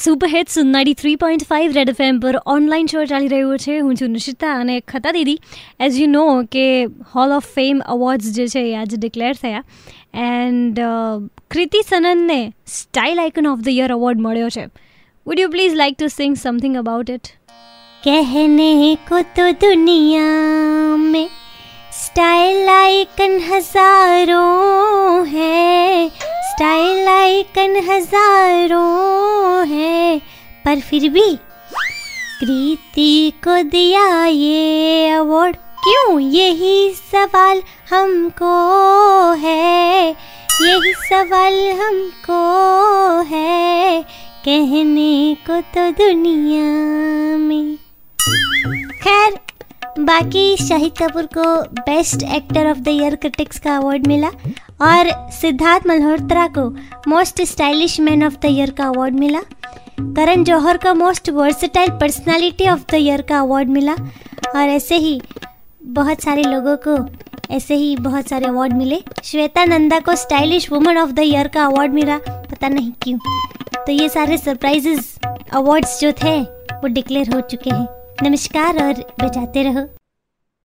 Super hits ninety three point five red FM પર online show ચાલી રહ્યો છે હું છું નિશિતા અને ખતા દીદી એઝ યુ નો કે હોલ ઓફ ફેમ અવોર્ડ્સ જે છે એ આજે ડિક્લેર થયા and Kriti સનનને style icon of the year award મળ્યો છે would you please like to sing something about it કહેને કો તો દુનિયા મેં સ્ટાઇલ આઇકન હજારો स्टाइल हज़ारों है, पर फिर भी कृति को दिया ये अवार्ड क्यों? यही सवाल हमको है, यही सवाल हमको है, कहने को तो दुनिया में बाकी शाहिद कपूर को best actor of the year critics का अवार्ड मिला और सिद्धार्थ मल्होत्रा को most stylish man of the year का अवार्ड मिला। करण जौहर का most versatile personality of the year का अवार्ड मिला और ऐसे ही बहुत सारे लोगों को ऐसे ही बहुत सारे अवार्ड मिले। श्वेता नंदा को stylish woman of the year का अवार्ड मिला। पता नहीं क्यों। तो ये सारे सरप्राइजेस अवार्ड्स जो थे, वो डिक्लेयर हो चुके हैं। नमस्कार और बजाते रहो।